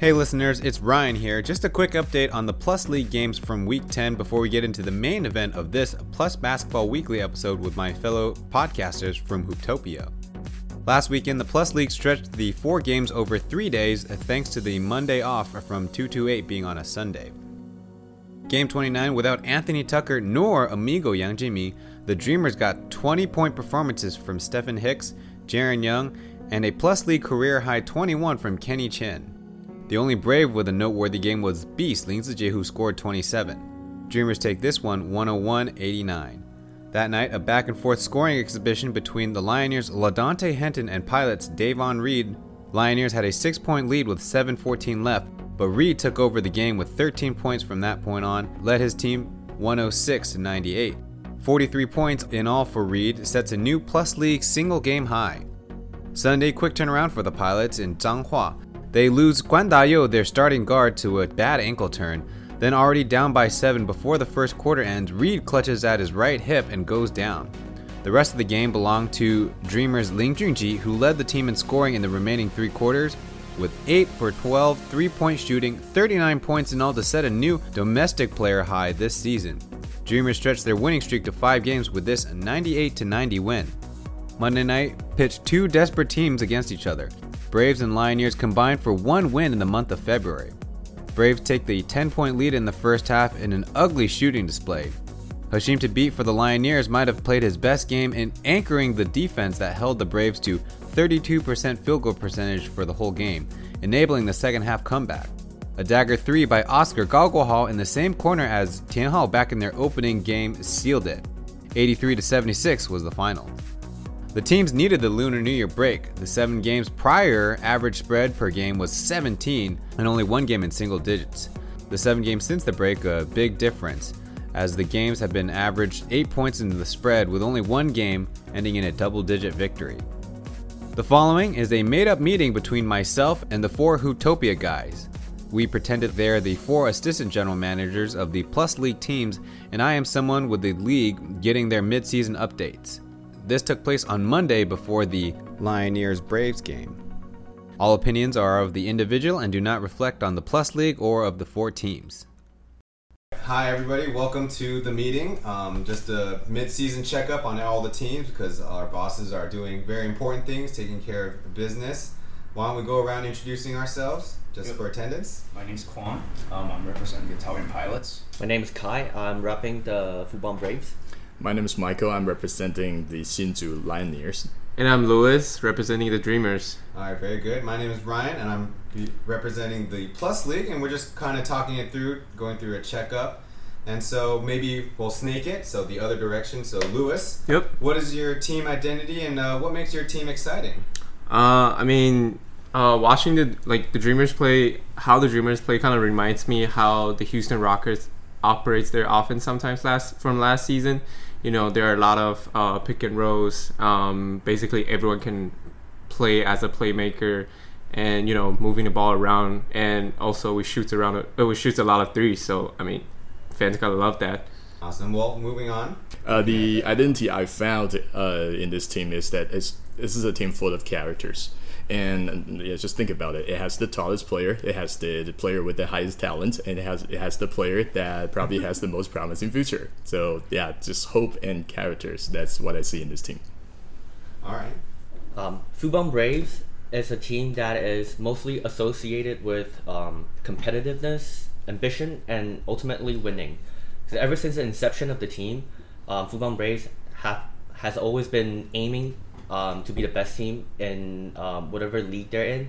Hey listeners, it's Ryan here. Just a quick update on the Plus League games from week 10 before we get into the main event of this Plus Basketball Weekly episode with my fellow podcasters from Hooptopia. Last weekend, the Plus League stretched the four games over three days thanks to the Monday off from 228 being on a Sunday. Game 29, without Anthony Tucker nor amigo Yang Jimmy, the Dreamers got 20 point performances from Stephen Hicks, Jaren Young, and a Plus League career high 21 from Kenny Chen. The only Brave with a noteworthy game was Beast Lin Zijie, who scored 27. Dreamers take this one 101 89. That night, a back and forth scoring exhibition between the Lioneers' LaDante Henton and Pilots' Davon Reed. Lioneers had a six point lead with 7.14 left, but Reed took over the game with 13 points from that point on, led his team 106 98. 43 points in all for Reed sets a new Plus League single game high. Sunday, quick turnaround for the Pilots in Changhua. They lose Guan Dayou, their starting guard, to a bad ankle turn. Then, already down by 7 before the first quarter ends, Reed clutches at his right hip and goes down. The rest of the game belonged to Dreamers Ling Junji, who led the team in scoring in the remaining three quarters, with 8 for 12 three point shooting, 39 points in all to set a new domestic player high this season. Dreamers stretched their winning streak to five games with this 98 90 win. Monday night pitched two desperate teams against each other. Braves and Lioneers combined for one win in the month of February. Braves take the 10 point lead in the first half in an ugly shooting display. Hasheem Thabeet for the Lioneers might have played his best game in anchoring the defense that held the Braves to 32% field goal percentage for the whole game, enabling the second half comeback. A dagger 3 by Oscar Galgohal in the same corner as Tianhao back in their opening game sealed it. 83 76 was the final. The teams needed the Lunar New Year break. The seven games prior, average spread per game was 17, and only one game in single digits. The seven games since the break, a big difference, as the games have been averaged 8 points into the spread, with only one game ending in a double digit victory. The following is a made up meeting between myself and the four Hooptopia guys. We pretended they're the four assistant general managers of the Plus League teams, and I am someone with the league getting their mid season updates. This took place on Monday before the Lioneers Braves game. All opinions are of the individual and do not reflect on the Plus League or of the four teams. Hi, everybody. Welcome to the meeting. Um, just a mid-season checkup on all the teams because our bosses are doing very important things, taking care of business. Why don't we go around introducing ourselves just Yep. for attendance? My name's Quan. Um, I'm representing the Taoyuan pilots. My name is Kai. I'm repping the Fubon Braves. My name is Michael. I'm representing the Hsinchu Lioneers. And I'm Louis, representing the Dreamers. All right, very good. My name is Ryan, and I'm representing the Plus League, and we're just kind of talking it through, going through a checkup. And so maybe we'll snake it, so the other direction. So, Lewis, Yep. what is your team identity, and uh, what makes your team exciting? Uh, I mean, uh, watching the like the Dreamers play, how the Dreamers play, kind of reminds me how the Houston Rockets operates their offense sometimes last from last season. You know, there are a lot of uh, pick and rolls. Um, basically, everyone can play as a playmaker, and you know, moving the ball around, and also we shoots around. Uh, we shoots a lot of threes. So I mean, fans gotta love that. Awesome. Well, moving on. Uh, the identity I found uh, in this team is that it's, this is a team full of characters. And yeah, just think about it. It has the tallest player, it has the, the player with the highest talent, and it has it has the player that probably has the most promising future. So yeah, just hope and characters. That's what I see in this team. All right. Um, Fubon Braves is a team that is mostly associated with um, competitiveness, ambition, and ultimately winning. 'Cause ever since the inception of the team, um, Fubon Braves have has always been aiming um, to be the best team in um, whatever league they're in,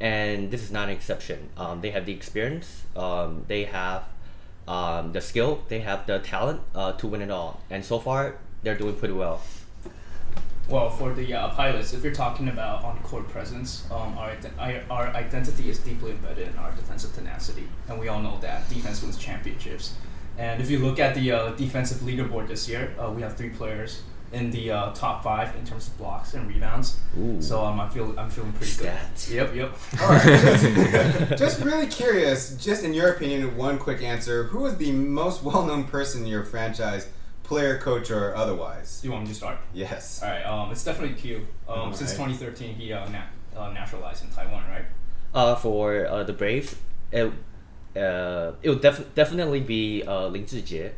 and this is not an exception. Um, they have the experience, um, they have um, the skill, they have the talent uh, to win it all, and so far they're doing pretty well. Well, for the uh, pilots, if you're talking about on-court presence, um, our, our identity is deeply embedded in our defensive tenacity, and we all know that defense wins championships. And if you look at the uh, defensive leaderboard this year, uh, we have three players in the uh, top five in terms of blocks and rebounds. Ooh. So um, I feel I'm feeling pretty Stats. good. Yep, yep. All right. just really curious, just in your opinion, one quick answer. Who is the most well-known person in your franchise, player, coach, or otherwise? You want me to start? Yes. All right. Um, it's definitely Q. Um, All since 2013, he uh, na- uh, naturalized in Taiwan, right? Uh, for uh, the Braves, it uh, it would def- definitely be uh, Lin Zhijie.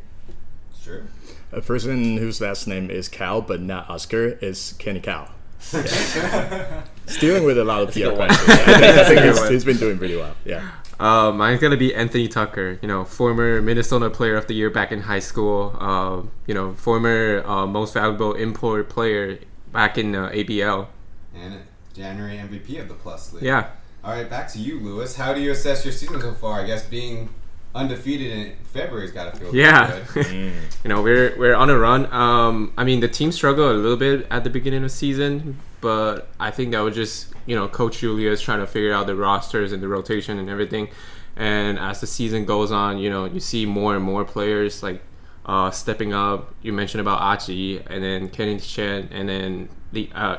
Sure. A person whose last name is Cal but not Oscar is Kenny Cal. He's dealing with a lot of PR good Yeah, I think, I think he's, he's been doing pretty well. Yeah. Uh, mine's gonna be Anthony Tucker. You know, former Minnesota Player of the Year back in high school. Uh, you know, former uh, most valuable import player back in uh, ABL. And January MVP of the Plus League. Yeah. All right, back to you, Lewis. How do you assess your season so far? I guess being undefeated in February's got to feel Yeah. good. you know, we're we're on a run. Um, I mean, the team struggled a little bit at the beginning of the season, but I think that was just you know Coach Julius trying to figure out the rosters and the rotation and everything. And as the season goes on, you know, you see more and more players like uh, stepping up. You mentioned about Achi, and then Kenny Chen, and then the uh,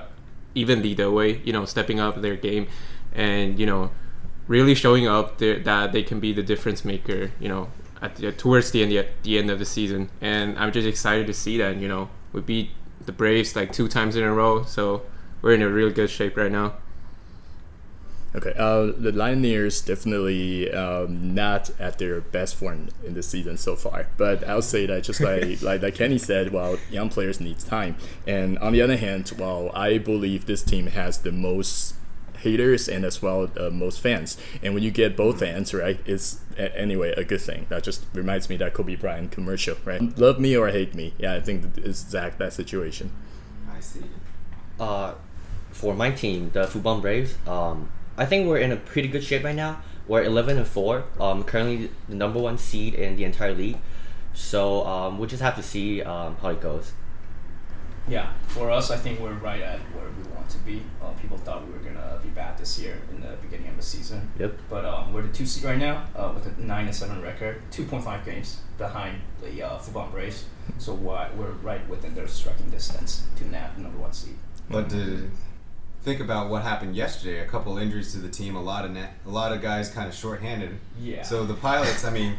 even Lee Dewey, you know, stepping up their game, and you know, really showing up there, that they can be the difference maker. You know, at the, towards the end the end of the season, and I'm just excited to see that. You know, we beat the Braves like two times in a row, so we're in a really good shape right now. Okay, uh, the Lioneers definitely um, not at their best form in the season so far. But I'll say that just like, like like Kenny said, well, young players need time. And on the other hand, well, I believe this team has the most haters and as well uh, most fans. And when you get both fans, right, it's a- anyway a good thing. That just reminds me that Kobe Bryant commercial, right? Love me or hate me. Yeah, I think it's exact that situation. I see. Uh, for my team, the Fubon Braves, um, I think we're in a pretty good shape right now. We're 11 and 4, um, currently the number one seed in the entire league. So um, we'll just have to see um, how it goes. Yeah, for us, I think we're right at where we want to be. Uh, people thought we were gonna be bad this year in the beginning of the season, Yep. but um, we're the two seed right now uh, with a nine and seven record, two point five games behind the uh, Fubon Braves. So why we're right within their striking distance to nab the number one seed. But to think about what happened yesterday, a couple injuries to the team, a lot of net, a lot of guys kind of shorthanded. Yeah. So the pilots, I mean,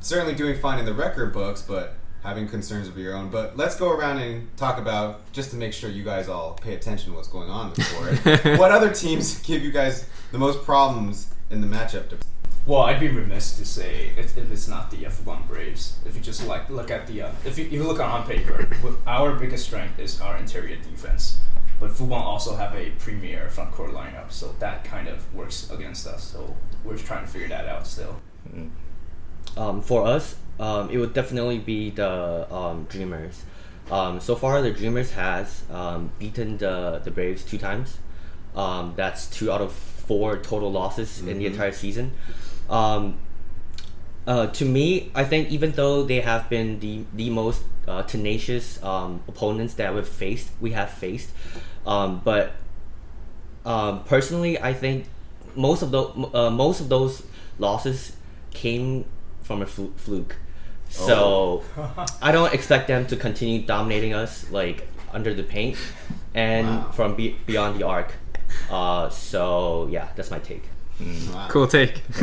certainly doing fine in the record books, but having concerns of your own. But let's go around and talk about just to make sure you guys all pay attention to what's going on in the what other teams give you guys the most problems in the matchup? Well, I'd be remiss to say if, if it's not the uh, Fubon Braves. If you just like look at the uh, if you, if you look on paper, our biggest strength is our interior defense. But Fubon also have a premier front court lineup, so that kind of works against us. So we're trying to figure that out still. Um, for us, um, it would definitely be the um, Dreamers. Um, so far, the Dreamers has um, beaten the the Braves two times. Um, that's two out of four total losses in the entire season. Um, uh, to me, I think even though they have been the the most uh, tenacious um, opponents that we've faced, we have faced, um, but um, personally, I think most of the uh, most of those losses came from a flu- fluke. So I don't expect them to continue dominating us like under the paint and Wow. from be- beyond the arc. Uh, so yeah, that's my take. Wow. Cool take.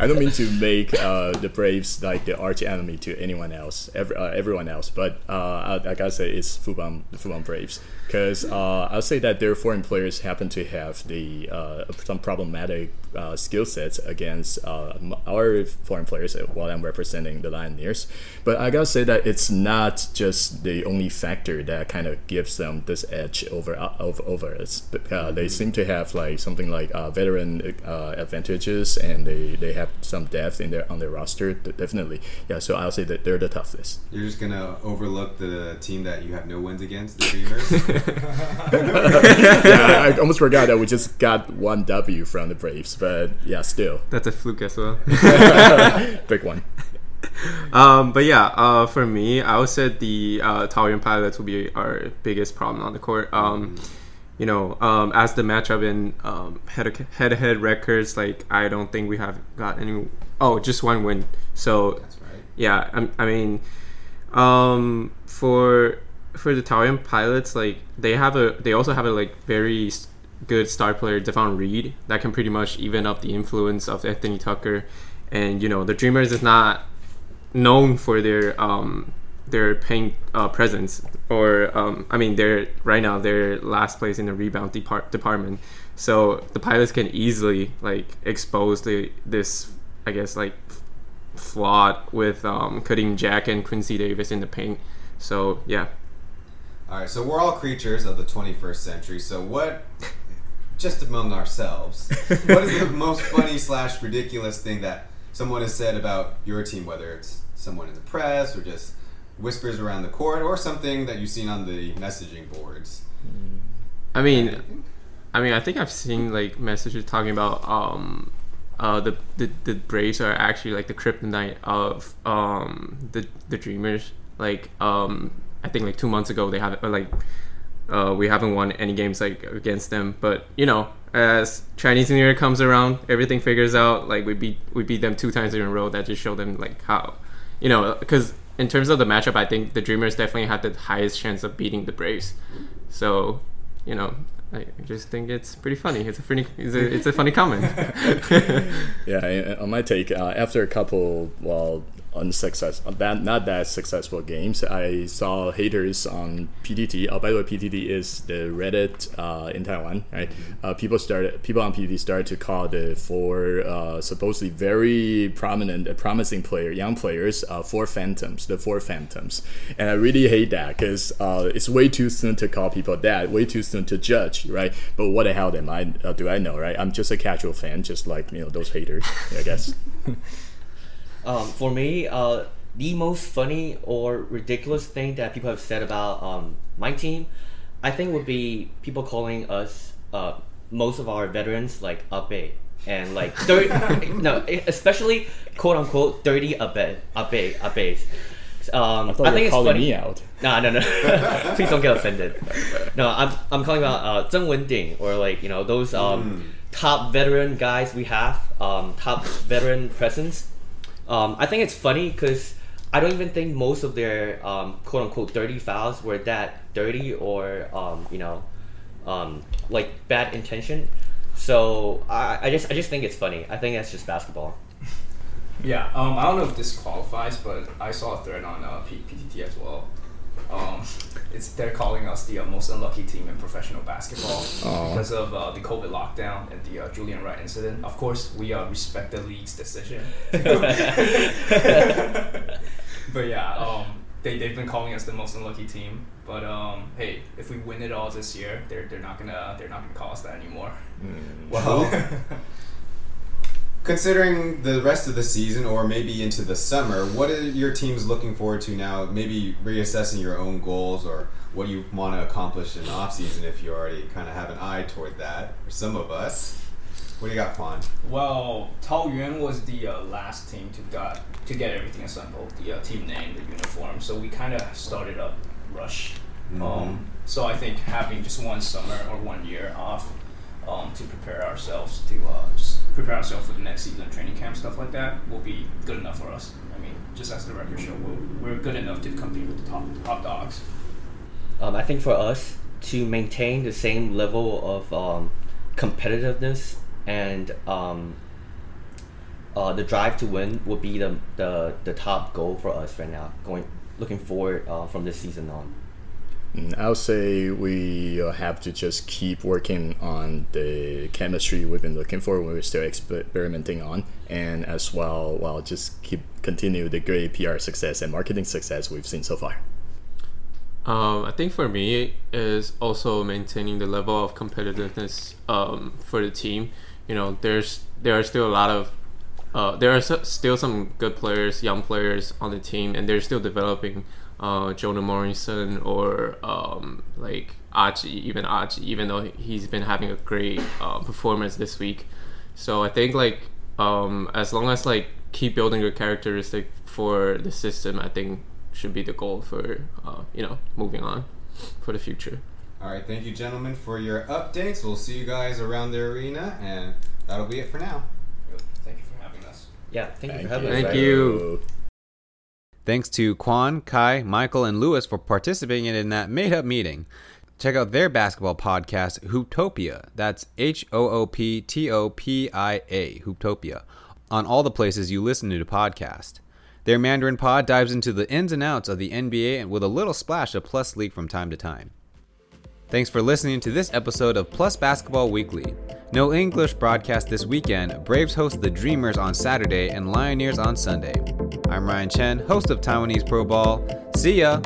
I don't mean to make uh, the Braves like the arch enemy to anyone else, every, uh, everyone else, but uh, I, I gotta say it's Fubon, the Fubon Braves, because uh, I'll say that their foreign players happen to have the uh, some problematic uh, skill sets against uh, our foreign players uh, while I'm representing the Lioneers. But I gotta say that it's not just the only factor that kind of gives them this edge over uh, over, over us. But, uh, they seem to have like something like uh, veteran uh, advantages, and they, they have some depth in their on their roster. Definitely, yeah. So I'll say that they're the toughest. You're just gonna overlook the team that you have no wins against, the Dreamers. yeah, I almost forgot that we just got one W from the Braves, but yeah, still That's a fluke as well. big one. Um, but yeah, uh, for me, I would say the uh, Taoyuan pilots will be our biggest problem on the court. Um, you know, um, as the matchup in um, head to head records, like I don't think we have got any. Oh, just one win. So That's right. yeah, I, I mean, um, for for the Taoyuan pilots, like they have a they also have a like very good star player Davon Reed that can pretty much even up the influence of Anthony Tucker, and you know the Dreamers is not known for their um their paint uh, presence or um I mean they're right now they're last place in the rebound depart- department. So the pilots can easily like expose the this I guess like flawed with um, Kareem Jack and Quincy Davis in the paint. So yeah, All right, so we're all creatures of the 21st century. So what? Just among ourselves, what is the most funny slash ridiculous thing that someone has said about your team? Whether it's someone in the press or just whispers around the court, or something that you've seen on the messaging boards. I mean, I mean, I think I've seen like messages talking about um, uh, the, the the Braves are actually like the kryptonite of um the the Dreamers. Like um, I think like two months ago they haven't like uh, we haven't won any games like against them. But you know, as Chinese New Year comes around, everything figures out. Like we beat we beat them two times in a row. That just showed them like how, you know, because in terms of the matchup, I think the Dreamers definitely had the highest chance of beating the Braves. So, you know, I just think it's pretty funny. It's a funny, it's a, it's a funny comment. Yeah, on my take, uh, after a couple, well, unsuccess, that not that successful games, I saw haters on PTT. Oh, by the way, PTT is the Reddit uh, in Taiwan, right? Uh, people started, people on PTT started to call the four uh, supposedly very prominent, uh, promising player, young players, uh, four phantoms, the four phantoms, and I really hate that because uh, it's way too soon to call people that, way too soon to judge, right? But what the hell am I? Uh, do I know, right? I'm just a casual fan, just like you know those haters, I guess. Um, for me, uh, the most funny or ridiculous thing that people have said about um, my team, I think would be people calling us uh, most of our veterans like abe and like dirty, no, especially quote unquote dirty abe abe abes. Um, I thought I you think were it's calling funny. me out. No, no, no. Please don't get offended. No, I'm, I'm calling about uh, Zheng Wending or like you know those um, top veteran guys we have, um, top veteran presence. Um, I think it's funny because I don't even think most of their um, quote unquote dirty fouls were that dirty or um, you know um, like bad intention. So I, I just I just think it's funny. I think that's just basketball. Yeah, um, I don't know if this qualifies, but I saw a thread on uh, PTT as well. It's they're calling us the uh, most unlucky team in professional basketball because of uh, the COVID lockdown and the uh, Julian Wright incident. Of course, we uh, respect the league's decision. but yeah, um, they they've been calling us the most unlucky team. But um, hey, if we win it all this year, they're, they're not gonna they're not gonna call us that anymore. Well, considering the rest of the season or maybe into the summer, what are your teams looking forward to now? Maybe reassessing your own goals or what you want to accomplish in the off season if you already kind of have an eye toward that. For some of us, what do you got, Quan? Well, Taoyuan was the uh, last team to got to get everything assembled, the uh, team name, the uniform. So we kind of started up rush. Um, so I think having just one summer or one year off um, to prepare ourselves to uh, just prepare ourselves for the next season, training camp, stuff like that, will be good enough for us. I mean, just as the record show, we're, we're good enough to compete with the top top dogs. Um, I think for us to maintain the same level of um, competitiveness and um, uh, the drive to win will be the, the the top goal for us right now. Going looking forward uh, from this season on. Mm, I'll say we uh, have to just keep working on the chemistry we've been looking for, we're still experimenting on, and as well, well, just keep continue the great PR success and marketing success we've seen so far. Um, I think for me is also maintaining the level of competitiveness um, for the team. You know, there's there are still a lot of uh, there are still some good players, young players on the team, and they're still developing. Uh, Jonah Morrison or um, like Achi, even Achi, even though he's been having a great uh, performance this week. So I think like um, as long as like keep building your characteristic for the system, I think should be the goal for uh, you know moving on for the future. All right, thank you, gentlemen, for your updates. We'll see you guys around the arena, and that'll be it for now. Thank you for having us. Yeah, thank, you for having you. us. Thank you. Thanks to Quan, Kai, Michael, and Lewis for participating in that made up meeting. Check out their basketball podcast, Hooptopia. That's H O O P T O P I A, Hooptopia, on all the places you listen to the podcast. Their Mandarin pod dives into the ins and outs of the NBA with a little splash of Plus League from time to time. Thanks for listening to this episode of Plus Basketball Weekly. No English broadcast this weekend. Braves host the Dreamers on Saturday and Lioneers on Sunday. I'm Ryan Chen, host of Taiwanese Pro Ball. See ya!